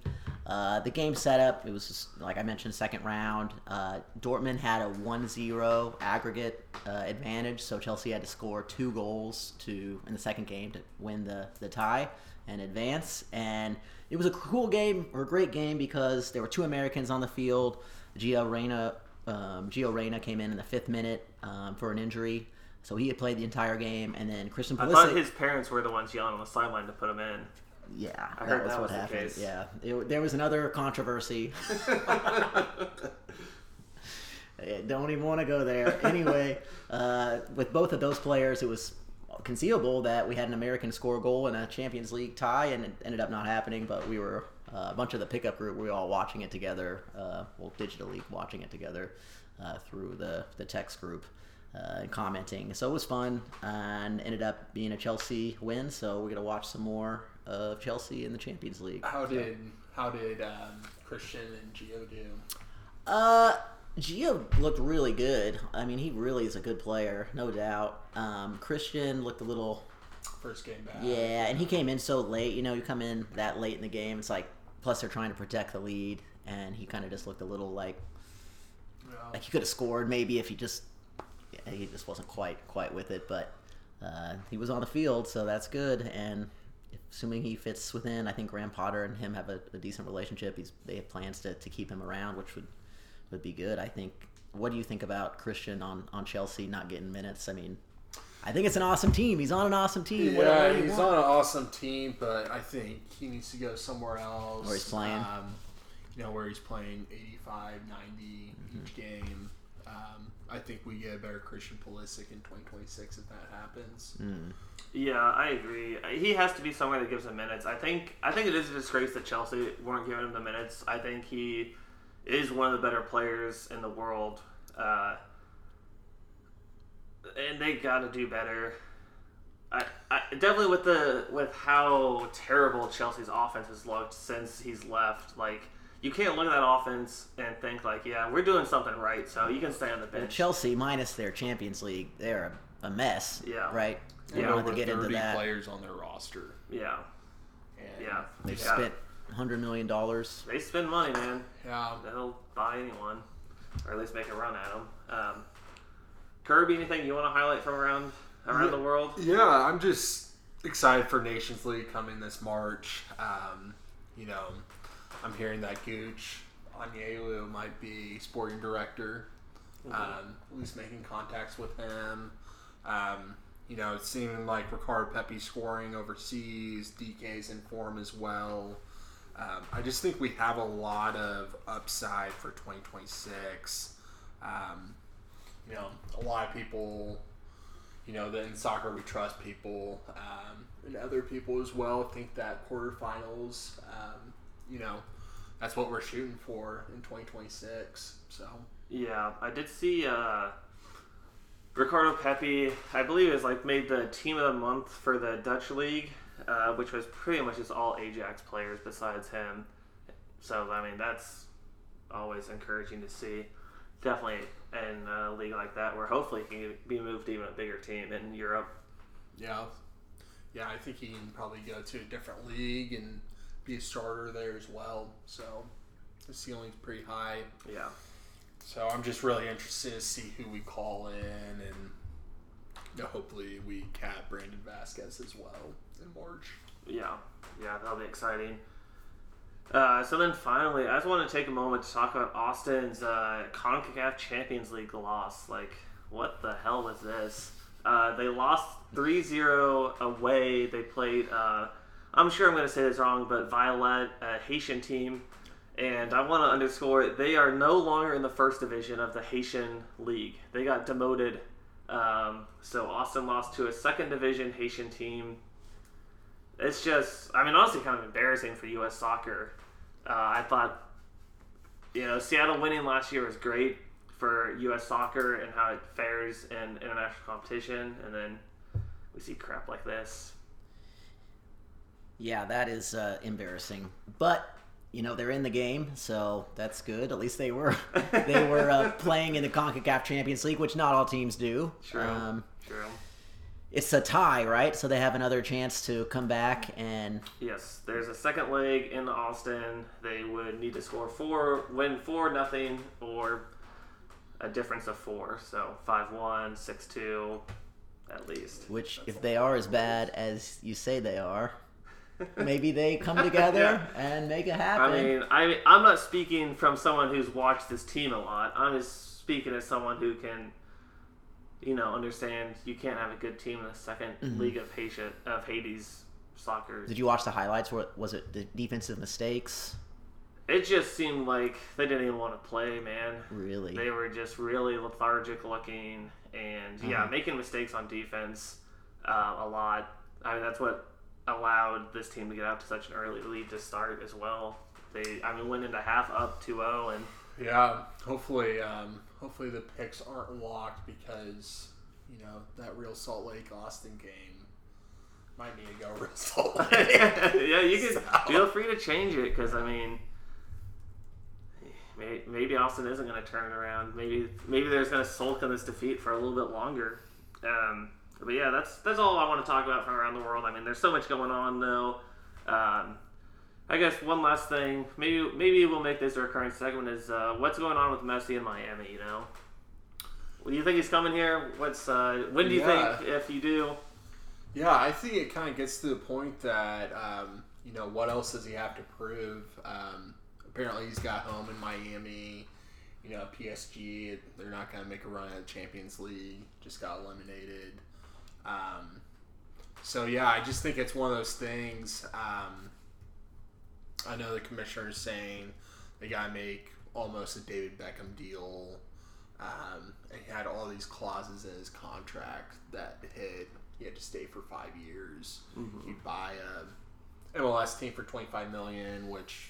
Uh, the game setup, it was just, like I mentioned, second round. Uh, Dortmund had a 1 0 aggregate uh, advantage, so Chelsea had to score two goals to in the second game to win the, the tie and advance. And it was a cool game or a great game because there were two Americans on the field. Gio Reyna, um, Gio Reyna came in in the fifth minute um, for an injury, so he had played the entire game. And then Christian I thought his parents were the ones yelling on the sideline to put him in. Yeah, I that heard was that what was happened. Yeah, it, there was another controversy. Don't even want to go there. Anyway, uh, with both of those players, it was conceivable that we had an American score goal in a Champions League tie, and it ended up not happening. But we were uh, a bunch of the pickup group. We were all watching it together, uh, well, digitally watching it together uh, through the the text group. Uh, and commenting, so it was fun, and ended up being a Chelsea win. So we're gonna watch some more of Chelsea in the Champions League. how did how did um, Christian and Gio do? Uh, Gio looked really good. I mean, he really is a good player, no doubt. Um, Christian looked a little, First game back. yeah, and he came in so late. You know, you come in that late in the game. It's like, plus they're trying to protect the lead, and he kind of just looked a little like Yeah. like he could have scored maybe if he just yeah, he just wasn't quite quite with it. But uh, he was on the field, so that's good. And assuming he fits within, I think Graham Potter and him have a, a decent relationship. He's they have plans to, to keep him around, which would would be good. I think. What do you think about Christian on on Chelsea not getting minutes? I mean. I think it's an awesome team. He's on an awesome team. Yeah, he's want? on an awesome team, but I think he needs to go somewhere else. Where he's playing. Um, you know, where he's playing 85, 90 Mm-hmm. each game. Um, I think we get a better Christian Pulisic in 2026 if that happens. Mm. Yeah, I agree. He has to be somewhere that gives him minutes. I think I think it is a disgrace that Chelsea weren't giving him the minutes. I think he is one of the better players in the world, uh, and they got to do better. I, I definitely with the with how terrible Chelsea's offense has looked since he's left. Like you can't look at that offense and think like, yeah, we're doing something right, so you can stay on the Well, bench. Chelsea minus their Champions League, they're a, a mess. Yeah. Right. Yeah. And don't over to get into 30 that. players on their roster. Yeah, And yeah, They've yeah. spent hundred million dollars. They spend money, man. Yeah. They'll buy anyone, or at least make a run at them. Um, Kirby, anything you want to highlight from around around Yeah. the world? Yeah, I'm just excited for Nations League coming this March. Um, you know, I'm hearing that Gooch Onyewu might be sporting director. Um, at least making contacts with him. Um, you know, it's seeming like Ricardo Pepi scoring overseas. DK's in form as well. Um, I just think we have a lot of upside for 2026. Um, you know, a lot of people you know, that in soccer we trust people um, and other people as well. Think that quarterfinals, um, you know, that's what we're shooting for in 2026. So Yeah, I did see uh, Ricardo Pepi. I believe is like made the team of the month for the Dutch league, uh, which was pretty much just all Ajax players besides him. So I mean, that's always encouraging to see. Definitely in a league like that, where hopefully he can be moved to even a bigger team in Europe. yeah, yeah, I think he can probably go to a different league and be a starter there as well. So the ceiling's pretty high. Yeah, So I'm just really interested to see who we call in and. Hopefully we cap Brandon Vazquez as well in March. yeah, yeah. That'll be exciting. Uh, so then finally, I just want to take a moment to talk about Austin's uh, CONCACAF Champions League loss. Like, what the hell was this? Uh, they lost 3 0 away. They played, uh, I'm sure I'm going to say this wrong, but Violette, a Haitian team. And I want to underscore they are no longer in the first division of the Haitian League. They got demoted. Um, so Austin lost to a second division Haitian team it's just, I mean, honestly, kind of embarrassing for U.S. soccer. Uh, I thought, you know, Seattle winning last year was great for U.S. soccer and how it fares in international competition, and then we see crap like this. Yeah, that is uh, embarrassing. But you know they're in the game, so that's good. At least they were they were uh, playing in the Concacaf Champions League, which not all teams do. True. Um, True. it's a tie, right? So they have another chance to come back and Yes, there's a second leg in Austin. They would need to score four, win four nothing, or a difference of four. So 5-1, 6-2, at least. which if they are as bad as you say they are, maybe they come together and make it happen. I mean, I I'm not speaking from someone who's watched this team a lot. I'm just speaking as someone who can, you know, understand you can't have a good team in the 2nd league of Haiti of Hades soccer. Did you watch the highlights? What was it? The defensive mistakes? It just seemed like they didn't even want to play, man. Really? They were just really lethargic looking, and yeah, making mistakes on defense uh, a lot. I mean, that's what allowed this team to get out to such an early lead to start as well. They, I mean, went into half up 2-0, and Yeah, hopefully, um, hopefully the picks aren't locked because you know that Real Salt Lake Austin game might need to go Real Salt Lake. yeah, you can So- feel free to change it because I mean, may- maybe Austin isn't going to turn it around. Maybe maybe there's going to sulk in this defeat for a little bit longer. Um, but yeah, that's that's all I want to talk about from around the world. I mean, there's so much going on though. Um, I guess one last thing, maybe maybe we'll make this a recurring segment is uh, what's going on with Messi in Miami. You know, do you think he's coming here? What's uh, when do you Yeah. think if you do? Yeah, I think it kind of gets to the point that um, you know what else does he have to prove? Um, apparently, he's got home in Miami. You know, PSG. They're not going to make a run at the Champions League. Just got eliminated. Um, so yeah, I just think it's one of those things. Um, I know the commissioner is saying they got to make almost a David Beckham deal. Um, and he had all these clauses in his contract that hit. He had to stay for five years. He'd buy a MLS team for twenty five million, which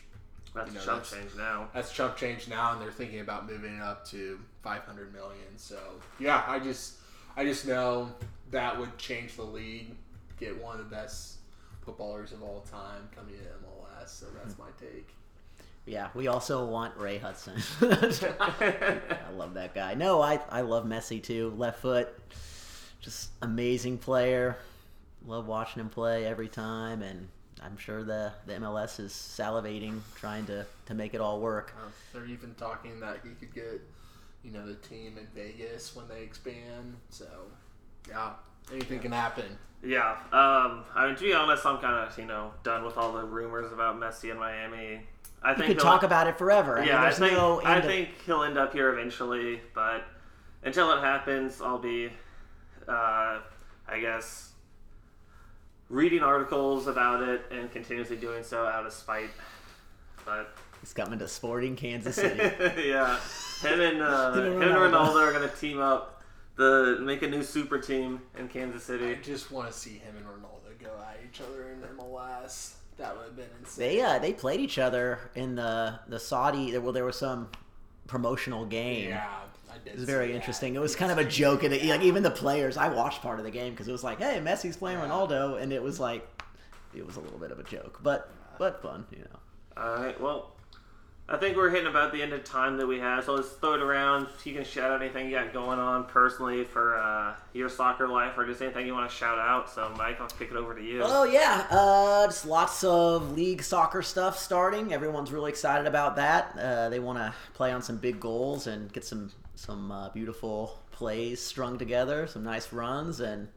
That's You know, chump that's- change now. that's chump change now, and they're thinking about moving it up to five hundred million. So yeah, I just I just know that would change the league, get one of the best footballers of all time coming to MLS. So that's my take. Yeah, we also want Ray Hudson. I love that guy. No, I I love Messi too. Left foot, just amazing player. Love watching him play every time, and I'm sure the the MLS is salivating trying to to make it all work. Uh, they're even talking that he could get, you know, the team in Vegas when they expand. So, yeah, anything can happen. Yeah. Um, I mean, to be honest, I'm kind of you know done with all the rumors about Messi in Miami. I You think could he'll- talk about it forever. I mean, Yeah, I think no I of- think he'll end up here eventually, but until it happens, I'll be, uh, I guess, reading articles about it and continuously doing so out of spite. But he's coming to Sporting Kansas City. yeah, him and uh, Him him and and Ronaldo. Ronaldo are gonna team up, the make a new super team in Kansas City. I just want to see him and Ronaldo go at each other in MLS. That would have been insane. They uh, they played each other in the the Saudi. Well, there was some promotional game. yeah, I did. It was very see that. interesting. It was kind of a joke, did. and like even the players. I watched part of the game because it was like, "Hey, Messi's playing Yeah. Ronaldo," and it was like, it was a little bit of a joke, but but fun, you know. All right, well, I think we're hitting about the end of time that we have, so let's throw it around. You can shout out anything you got going on personally for uh, your soccer life, or just anything you want to shout out. So, Mike, I'll kick it over to you. Oh yeah, uh, just lots of league soccer stuff starting. Everyone's really excited about that. Uh, they want to play on some big goals and get some some uh, beautiful plays strung together, some nice runs, and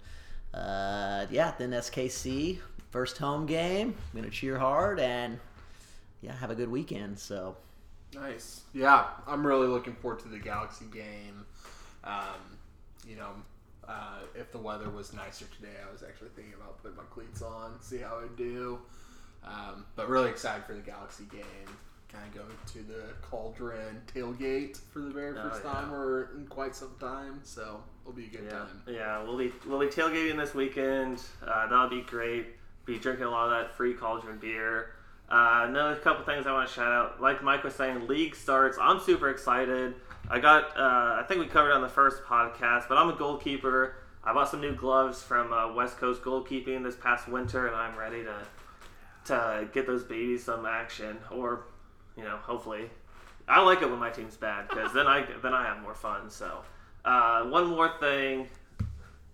uh, yeah, then SKC first home game. I'm gonna cheer hard and yeah, have a good weekend. So Nice. Yeah, I'm really looking forward to the Galaxy game. Um, you know, uh, if the weather was nicer today, I was actually thinking about putting my cleats on, see how I do. Um, but really excited for the Galaxy game. Kind of going to the Cauldron tailgate for the very Oh, first yeah. time or in quite some time, so it'll be a good Yeah, time. yeah, we'll be we'll be tailgating this weekend. Uh, that'll be great. Be drinking a lot of that free cauldron beer. Uh, another couple things I want to shout out. Like Mike was saying, league starts. I'm super excited. I got. Uh, I think we covered on the first podcast, but I'm a goalkeeper. I bought some new gloves from uh, West Coast Goalkeeping this past winter, and I'm ready to to get those babies some action, or you know, hopefully. I like it when my team's bad because then I then I have more fun. So, uh, one more thing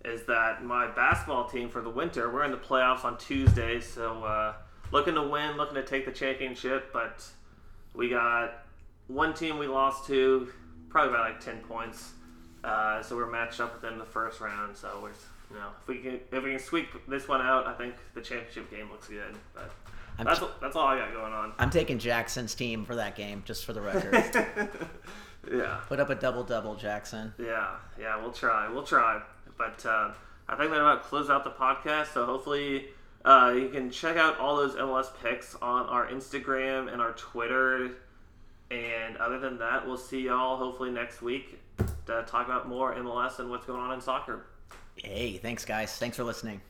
is that my basketball team for the winter we're in the playoffs on Tuesday, so uh, looking to win, looking to take the championship, but we got one team we lost to, probably by like ten points. Uh, so we're matched up with them the first round. So we're you know if we can if we can sweep this one out, I think the championship game looks good. But I'm that's that's all I got going on. I'm taking Jackson's team for that game, just for the record. yeah. Put up a double double, Jackson. Yeah, yeah, we'll try. We'll try. But uh, I think that about close out the podcast. So hopefully uh, you can check out all those MLS picks on our Instagram and our Twitter. And other than that, we'll see y'all hopefully next week to talk about more MLS and what's going on in soccer. Hey, thanks guys. Thanks for listening.